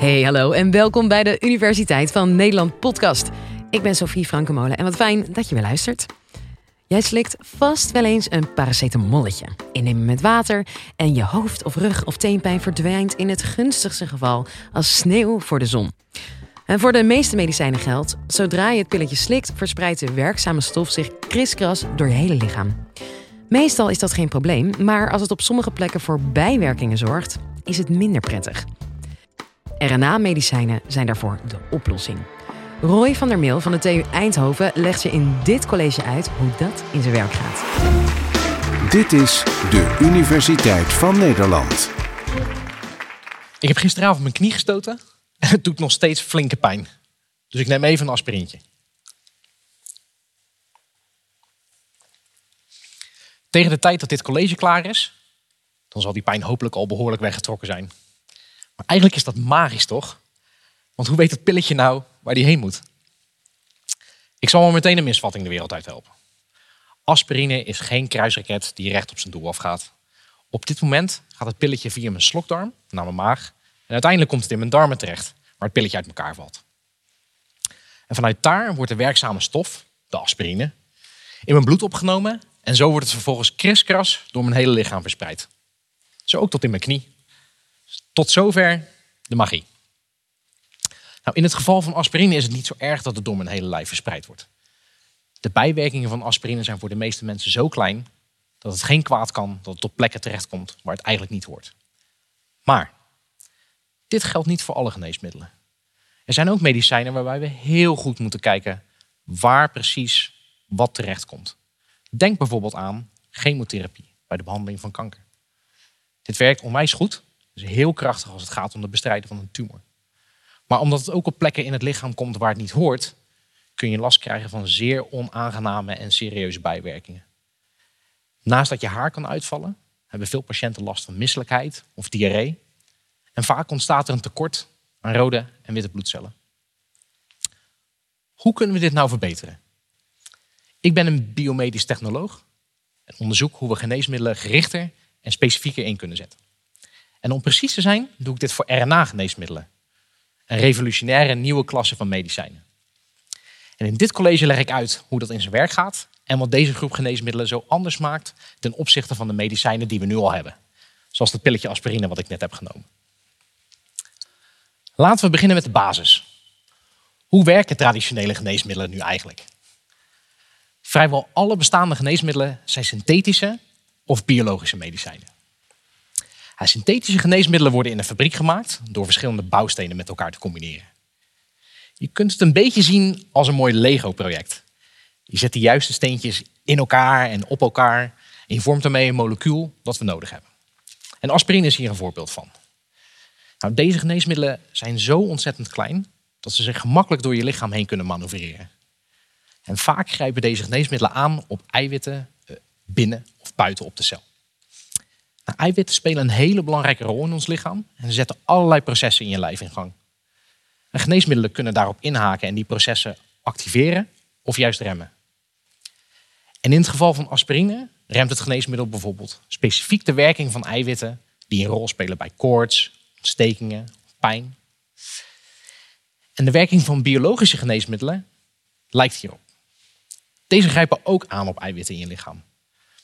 Hey, hallo en welkom bij de Universiteit van Nederland podcast. Ik ben Sophie Frankenmolen en wat fijn dat je weer luistert. Jij slikt vast wel eens een paracetamolletje. Innemen met water en je hoofd of rug of teenpijn verdwijnt in het gunstigste geval als sneeuw voor de zon. En voor de meeste medicijnen geldt, zodra je het pilletje slikt, verspreidt de werkzame stof zich kriskras door je hele lichaam. Meestal is dat geen probleem, maar als het op sommige plekken voor bijwerkingen zorgt, is het minder prettig. RNA-medicijnen zijn daarvoor de oplossing. Roy van der Meel van de TU Eindhoven legt je in dit college uit hoe dat in zijn werk gaat. Dit is de Universiteit van Nederland. Ik heb gisteravond mijn knie gestoten en het doet nog steeds flinke pijn. Dus ik neem even een aspirintje. Tegen de tijd dat dit college klaar is, dan zal die pijn hopelijk al behoorlijk weggetrokken zijn. Maar eigenlijk is dat magisch toch? Want hoe weet het pilletje nou waar die heen moet? Ik zal maar meteen een misvatting de wereld uit helpen. Aspirine is geen kruisraket die recht op zijn doel afgaat. Op dit moment gaat het pilletje via mijn slokdarm naar mijn maag. En uiteindelijk komt het in mijn darmen terecht, waar het pilletje uit elkaar valt. En vanuit daar wordt de werkzame stof, de aspirine, in mijn bloed opgenomen. En zo wordt het vervolgens kriskras door mijn hele lichaam verspreid. Zo ook tot in mijn knie. Tot zover de magie. Nou, in het geval van aspirine is het niet zo erg dat het door mijn hele lijf verspreid wordt. De bijwerkingen van aspirine zijn voor de meeste mensen zo klein dat het geen kwaad kan dat het op plekken terechtkomt waar het eigenlijk niet hoort. Maar dit geldt niet voor alle geneesmiddelen. Er zijn ook medicijnen waarbij we heel goed moeten kijken waar precies wat terechtkomt. Denk bijvoorbeeld aan chemotherapie bij de behandeling van kanker. Dit werkt onwijs goed, is heel krachtig als het gaat om het bestrijden van een tumor. Maar omdat het ook op plekken in het lichaam komt waar het niet hoort, kun je last krijgen van zeer onaangename en serieuze bijwerkingen. Naast dat je haar kan uitvallen, hebben veel patiënten last van misselijkheid of diarree. En vaak ontstaat er een tekort aan rode en witte bloedcellen. Hoe kunnen we dit nou verbeteren? Ik ben een biomedisch technoloog en onderzoek hoe we geneesmiddelen gerichter en specifieker in kunnen zetten. En om precies te zijn, doe ik dit voor RNA-geneesmiddelen. Een revolutionaire nieuwe klasse van medicijnen. En in dit college leg ik uit hoe dat in zijn werk gaat en wat deze groep geneesmiddelen zo anders maakt ten opzichte van de medicijnen die we nu al hebben. Zoals het pilletje aspirine wat ik net heb genomen. Laten we beginnen met de basis. Hoe werken traditionele geneesmiddelen nu eigenlijk? Vrijwel alle bestaande geneesmiddelen zijn synthetische of biologische medicijnen. Synthetische geneesmiddelen worden in een fabriek gemaakt door verschillende bouwstenen met elkaar te combineren. Je kunt het een beetje zien als een mooi Lego-project. Je zet de juiste steentjes in elkaar en op elkaar en je vormt daarmee een molecuul dat we nodig hebben. En aspirine is hier een voorbeeld van. Nou, deze geneesmiddelen zijn zo ontzettend klein dat ze zich gemakkelijk door je lichaam heen kunnen manoeuvreren. En vaak grijpen deze geneesmiddelen aan op eiwitten eh, binnen of buiten op de cel. Nou, eiwitten spelen een hele belangrijke rol in ons lichaam en ze zetten allerlei processen in je lijf in gang. En geneesmiddelen kunnen daarop inhaken en die processen activeren of juist remmen. En in het geval van aspirine remt het geneesmiddel bijvoorbeeld specifiek de werking van eiwitten die een rol spelen bij koorts, ontstekingen, pijn. En de werking van biologische geneesmiddelen lijkt hierop. Deze grijpen ook aan op eiwitten in je lichaam.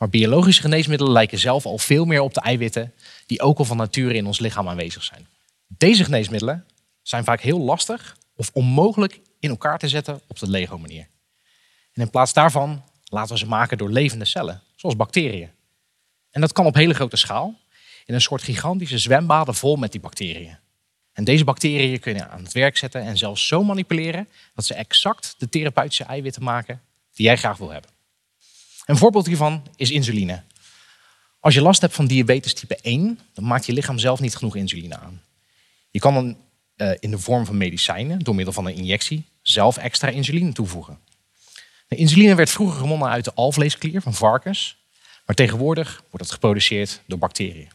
Maar biologische geneesmiddelen lijken zelf al veel meer op de eiwitten die ook al van nature in ons lichaam aanwezig zijn. Deze geneesmiddelen zijn vaak heel lastig of onmogelijk in elkaar te zetten op de Lego-manier. En in plaats daarvan laten we ze maken door levende cellen, zoals bacteriën. En dat kan op hele grote schaal, in een soort gigantische zwembaden vol met die bacteriën. En deze bacteriën kunnen aan het werk zetten en zelfs zo manipuleren dat ze exact de therapeutische eiwitten maken die jij graag wil hebben. Een voorbeeld hiervan is insuline. Als je last hebt van diabetes type 1, dan maakt je lichaam zelf niet genoeg insuline aan. Je kan dan uh, in de vorm van medicijnen, door middel van een injectie, zelf extra insuline toevoegen. De insuline werd vroeger gewonnen uit de alvleesklier van varkens, maar tegenwoordig wordt het geproduceerd door bacteriën.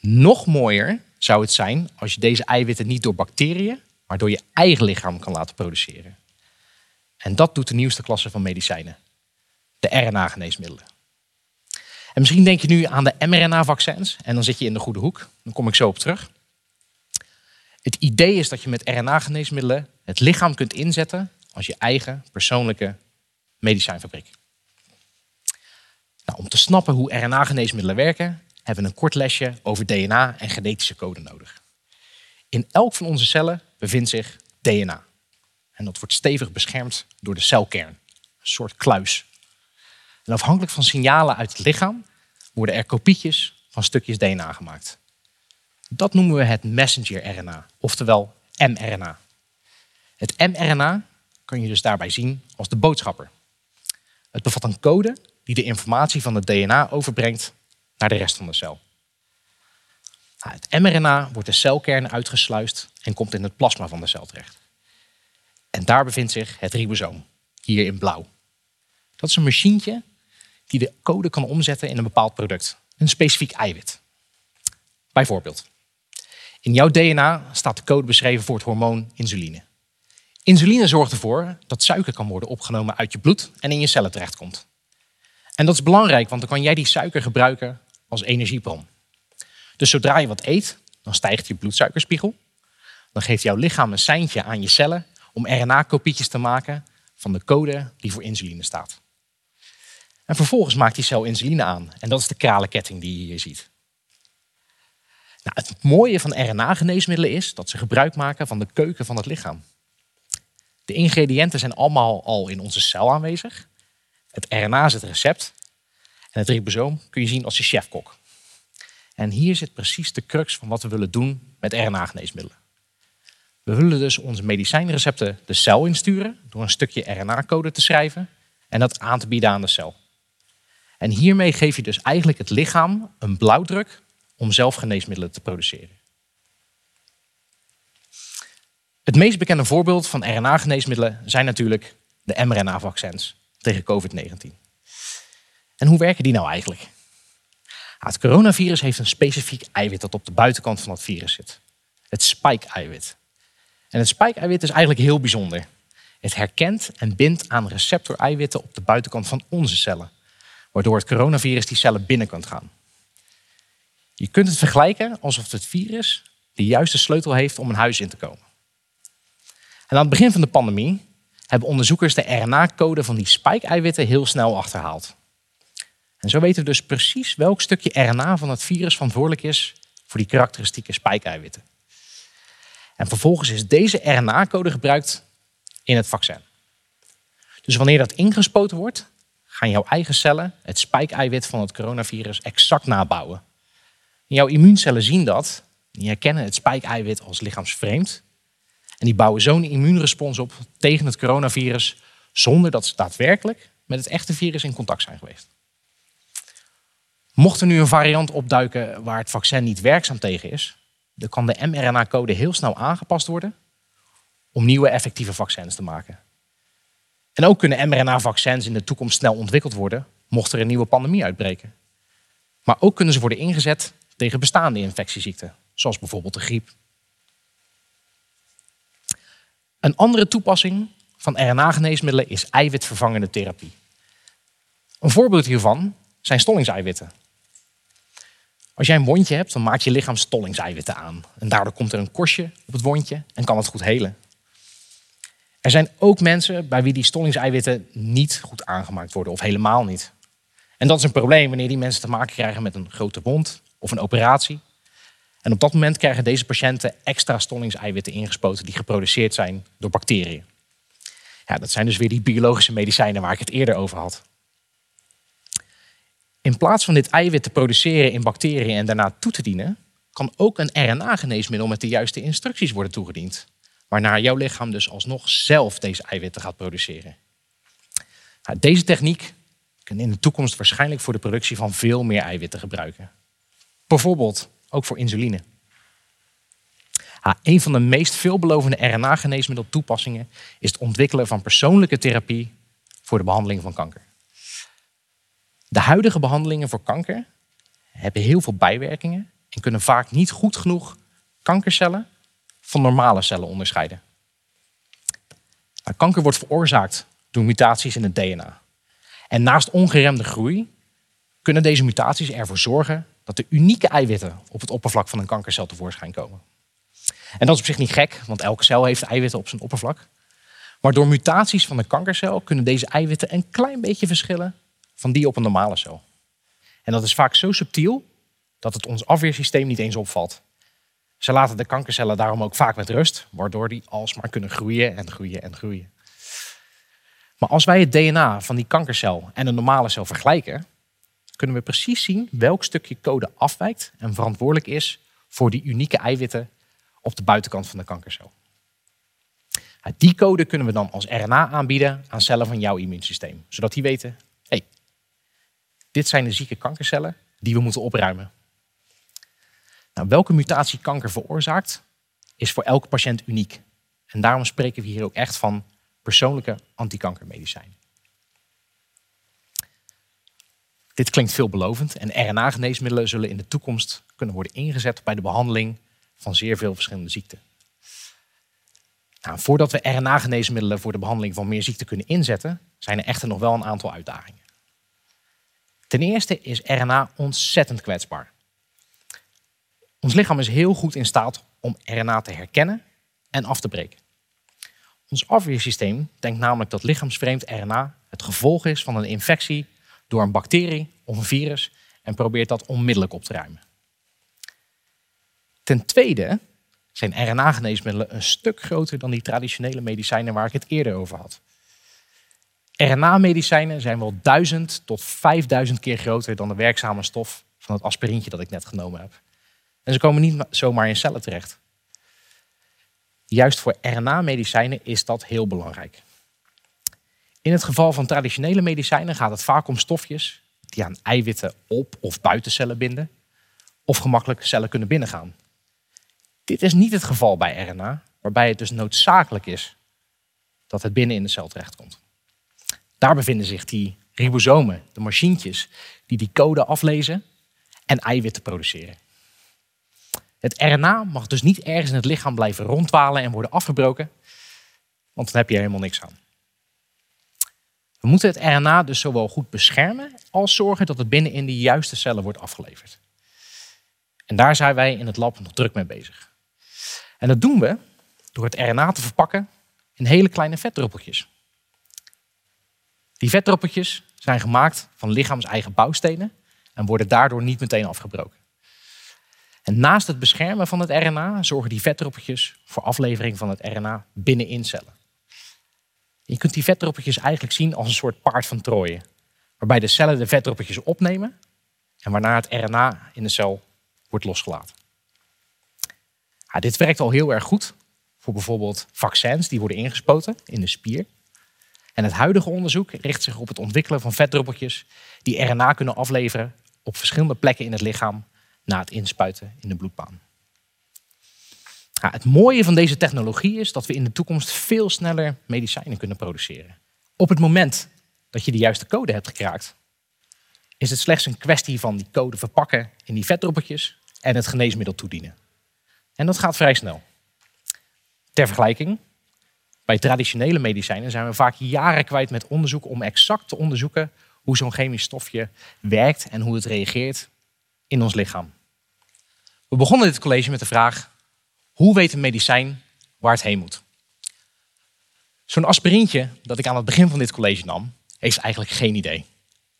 Nog mooier zou het zijn als je deze eiwitten niet door bacteriën, maar door je eigen lichaam kan laten produceren. En dat doet de nieuwste klasse van medicijnen de RNA-geneesmiddelen. En misschien denk je nu aan de mRNA-vaccins en dan zit je in de goede hoek. Dan kom ik zo op terug. Het idee is dat je met RNA-geneesmiddelen het lichaam kunt inzetten als je eigen persoonlijke medicijnfabriek. Nou, om te snappen hoe RNA-geneesmiddelen werken, hebben we een kort lesje over DNA en genetische code nodig. In elk van onze cellen bevindt zich DNA. En dat wordt stevig beschermd door de celkern, een soort kluis. En afhankelijk van signalen uit het lichaam worden er kopietjes van stukjes DNA gemaakt. Dat noemen we het messenger-RNA, oftewel mRNA. Het mRNA kan je dus daarbij zien als de boodschapper. Het bevat een code die de informatie van het DNA overbrengt naar de rest van de cel. Het mRNA wordt de celkern uitgesluist en komt in het plasma van de cel terecht. En daar bevindt zich het ribosoom, hier in blauw. Dat is een machientje die de code kan omzetten in een bepaald product, een specifiek eiwit. Bijvoorbeeld, in jouw DNA staat de code beschreven voor het hormoon insuline. Insuline zorgt ervoor dat suiker kan worden opgenomen uit je bloed en in je cellen terechtkomt. En dat is belangrijk, want dan kan jij die suiker gebruiken als energiebron. Dus zodra je wat eet, dan stijgt je bloedsuikerspiegel. Dan geeft jouw lichaam een seintje aan je cellen om RNA-kopietjes te maken van de code die voor insuline staat. En vervolgens maakt die cel insuline aan. En dat is de kralenketting die je hier ziet. Nou, het mooie van RNA-geneesmiddelen is dat ze gebruik maken van de keuken van het lichaam. De ingrediënten zijn allemaal al in onze cel aanwezig. Het RNA is het recept. En het ribosoom kun je zien als de chefkok. En hier zit precies de crux van wat we willen doen met RNA-geneesmiddelen. We willen dus onze medicijnrecepten de cel insturen door een stukje RNA-code te schrijven en dat aan te bieden aan de cel. En hiermee geef je dus eigenlijk het lichaam een blauwdruk om zelf geneesmiddelen te produceren. Het meest bekende voorbeeld van RNA-geneesmiddelen zijn natuurlijk de mRNA-vaccins tegen COVID-19. En hoe werken die nou eigenlijk? Het coronavirus heeft een specifiek eiwit dat op de buitenkant van het virus zit. Het spike-eiwit. En het spike-eiwit is eigenlijk heel bijzonder. Het herkent en bindt aan receptor-eiwitten op de buitenkant van onze cellen, waardoor het coronavirus die cellen binnen kan gaan. Je kunt het vergelijken alsof het virus de juiste sleutel heeft om een huis in te komen. En aan het begin van de pandemie hebben onderzoekers de RNA-code van die spike-eiwitten heel snel achterhaald. En zo weten we dus precies welk stukje RNA van het virus verantwoordelijk is voor die karakteristieke spike-eiwitten. En vervolgens is deze RNA-code gebruikt in het vaccin. Dus wanneer dat ingespoten wordt, gaan jouw eigen cellen het spike-eiwit van het coronavirus exact nabouwen. jouw immuuncellen zien dat, die herkennen het spike-eiwit als lichaamsvreemd en die bouwen zo'n immuunrespons op tegen het coronavirus zonder dat ze daadwerkelijk met het echte virus in contact zijn geweest. Mocht er nu een variant opduiken waar het vaccin niet werkzaam tegen is, dan kan de mRNA-code heel snel aangepast worden om nieuwe effectieve vaccins te maken. En ook kunnen mRNA-vaccins in de toekomst snel ontwikkeld worden, mocht er een nieuwe pandemie uitbreken. Maar ook kunnen ze worden ingezet tegen bestaande infectieziekten, zoals bijvoorbeeld de griep. Een andere toepassing van RNA-geneesmiddelen is eiwitvervangende therapie. Een voorbeeld hiervan zijn stollingseiwitten. Als jij een wondje hebt, dan maakt je lichaam stollingseiwitten aan. En daardoor komt er een korstje op het wondje en kan het goed helen. Er zijn ook mensen bij wie die stollingseiwitten niet goed aangemaakt worden of helemaal niet. En dat is een probleem wanneer die mensen te maken krijgen met een grote wond of een operatie. En op dat moment krijgen deze patiënten extra stollingseiwitten ingespoten die geproduceerd zijn door bacteriën. Ja, dat zijn dus weer die biologische medicijnen waar ik het eerder over had. In plaats van dit eiwit te produceren in bacteriën en daarna toe te dienen, kan ook een RNA-geneesmiddel met de juiste instructies worden toegediend. Waarna jouw lichaam dus alsnog zelf deze eiwitten gaat produceren. Nou, deze techniek kan in de toekomst waarschijnlijk voor de productie van veel meer eiwitten gebruiken. Bijvoorbeeld ook voor insuline. een van de meest veelbelovende RNA-geneesmiddeltoepassingen is het ontwikkelen van persoonlijke therapie voor de behandeling van kanker. De huidige behandelingen voor kanker hebben heel veel bijwerkingen en kunnen vaak niet goed genoeg kankercellen van normale cellen onderscheiden. Nou, kanker wordt veroorzaakt door mutaties in het DNA. En naast ongeremde groei kunnen deze mutaties ervoor zorgen dat de unieke eiwitten op het oppervlak van een kankercel tevoorschijn komen. En dat is op zich niet gek, want elke cel heeft eiwitten op zijn oppervlak. Maar door mutaties van de kankercel kunnen deze eiwitten een klein beetje verschillen van die op een normale cel. En dat is vaak zo subtiel dat het ons afweersysteem niet eens opvalt. Ze laten de kankercellen daarom ook vaak met rust, waardoor die alsmaar kunnen groeien en groeien en groeien. Maar als wij het DNA van die kankercel en een normale cel vergelijken, kunnen we precies zien welk stukje code afwijkt en verantwoordelijk is voor die unieke eiwitten op de buitenkant van de kankercel. Die code kunnen we dan als RNA aanbieden aan cellen van jouw immuunsysteem, zodat die weten: hey, dit zijn de zieke kankercellen die we moeten opruimen. Nou, welke mutatie kanker veroorzaakt, is voor elke patiënt uniek. En daarom spreken we hier ook echt van persoonlijke antikankermedicijnen. Dit klinkt veelbelovend en RNA-geneesmiddelen zullen in de toekomst kunnen worden ingezet bij de behandeling van zeer veel verschillende ziekten. Nou, voordat we RNA-geneesmiddelen voor de behandeling van meer ziekten kunnen inzetten, zijn er echter nog wel een aantal uitdagingen. Ten eerste is RNA ontzettend kwetsbaar. Ons lichaam is heel goed in staat om RNA te herkennen en af te breken. Ons afweersysteem denkt namelijk dat lichaamsvreemd RNA het gevolg is van een infectie door een bacterie of een virus en probeert dat onmiddellijk op te ruimen. Ten tweede zijn RNA-geneesmiddelen een stuk groter dan die traditionele medicijnen waar ik het eerder over had. RNA-medicijnen zijn wel 1000 tot 5000 keer groter dan de werkzame stof van het aspirintje dat ik net genomen heb. En ze komen niet zomaar in cellen terecht. Juist voor RNA-medicijnen is dat heel belangrijk. In het geval van traditionele medicijnen gaat het vaak om stofjes die aan eiwitten op of buiten cellen binden, of gemakkelijk cellen kunnen binnengaan. Dit is niet het geval bij RNA, waarbij het dus noodzakelijk is dat het binnen in de cel terechtkomt. Daar bevinden zich die ribosomen, de machientjes, die die code aflezen en eiwitten produceren. Het RNA mag dus niet ergens in het lichaam blijven rondwalen en worden afgebroken, want dan heb je helemaal niks aan. We moeten het RNA dus zowel goed beschermen als zorgen dat het binnenin de juiste cellen wordt afgeleverd. En daar zijn wij in het lab nog druk mee bezig. En dat doen we door het RNA te verpakken in hele kleine vetdruppeltjes. Die vetdruppeltjes zijn gemaakt van lichaams-eigen bouwstenen en worden daardoor niet meteen afgebroken. En naast het beschermen van het RNA zorgen die vetdruppeltjes voor aflevering van het RNA binnenin cellen. Je kunt die vetdruppeltjes eigenlijk zien als een soort paard van Troje, waarbij de cellen de vetdruppeltjes opnemen en waarna het RNA in de cel wordt losgelaten. Ja, dit werkt al heel erg goed voor bijvoorbeeld vaccins die worden ingespoten in de spier. En het huidige onderzoek richt zich op het ontwikkelen van vetdruppeltjes die RNA kunnen afleveren op verschillende plekken in het lichaam na het inspuiten in de bloedbaan. het mooie van deze technologie is dat we in de toekomst veel sneller medicijnen kunnen produceren. Op het moment dat je de juiste code hebt gekraakt, is het slechts een kwestie van die code verpakken in die vetdruppeltjes en het geneesmiddel toedienen. En dat gaat vrij snel. Ter vergelijking, bij traditionele medicijnen zijn we vaak jaren kwijt met onderzoek om exact te onderzoeken hoe zo'n chemisch stofje werkt en hoe het reageert in ons lichaam. We begonnen dit college met de vraag: hoe weet een medicijn waar het heen moet? Zo'n aspirintje dat ik aan het begin van dit college nam, heeft eigenlijk geen idee.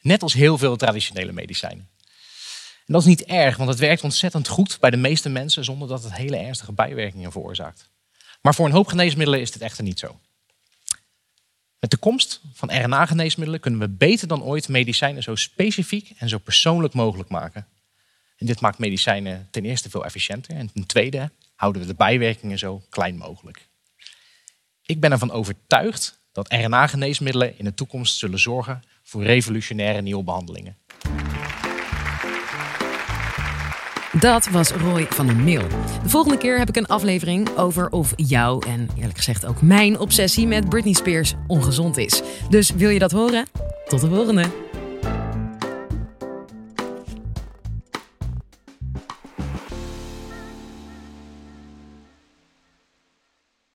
Net als heel veel traditionele medicijnen. En dat is niet erg, want het werkt ontzettend goed bij de meeste mensen zonder dat het hele ernstige bijwerkingen veroorzaakt. Maar voor een hoop geneesmiddelen is dit echter niet zo. Met de komst van RNA-geneesmiddelen kunnen we beter dan ooit medicijnen zo specifiek en zo persoonlijk mogelijk maken. En dit maakt medicijnen ten eerste veel efficiënter en ten tweede houden we de bijwerkingen zo klein mogelijk. Ik ben ervan overtuigd dat RNA-geneesmiddelen in de toekomst zullen zorgen voor revolutionaire nieuwe behandelingen. Dat was Roy van der Meel. De volgende keer heb ik een aflevering over of jouw en eerlijk gezegd ook mijn obsessie met Britney Spears ongezond is. Dus wil je dat horen? Tot de volgende!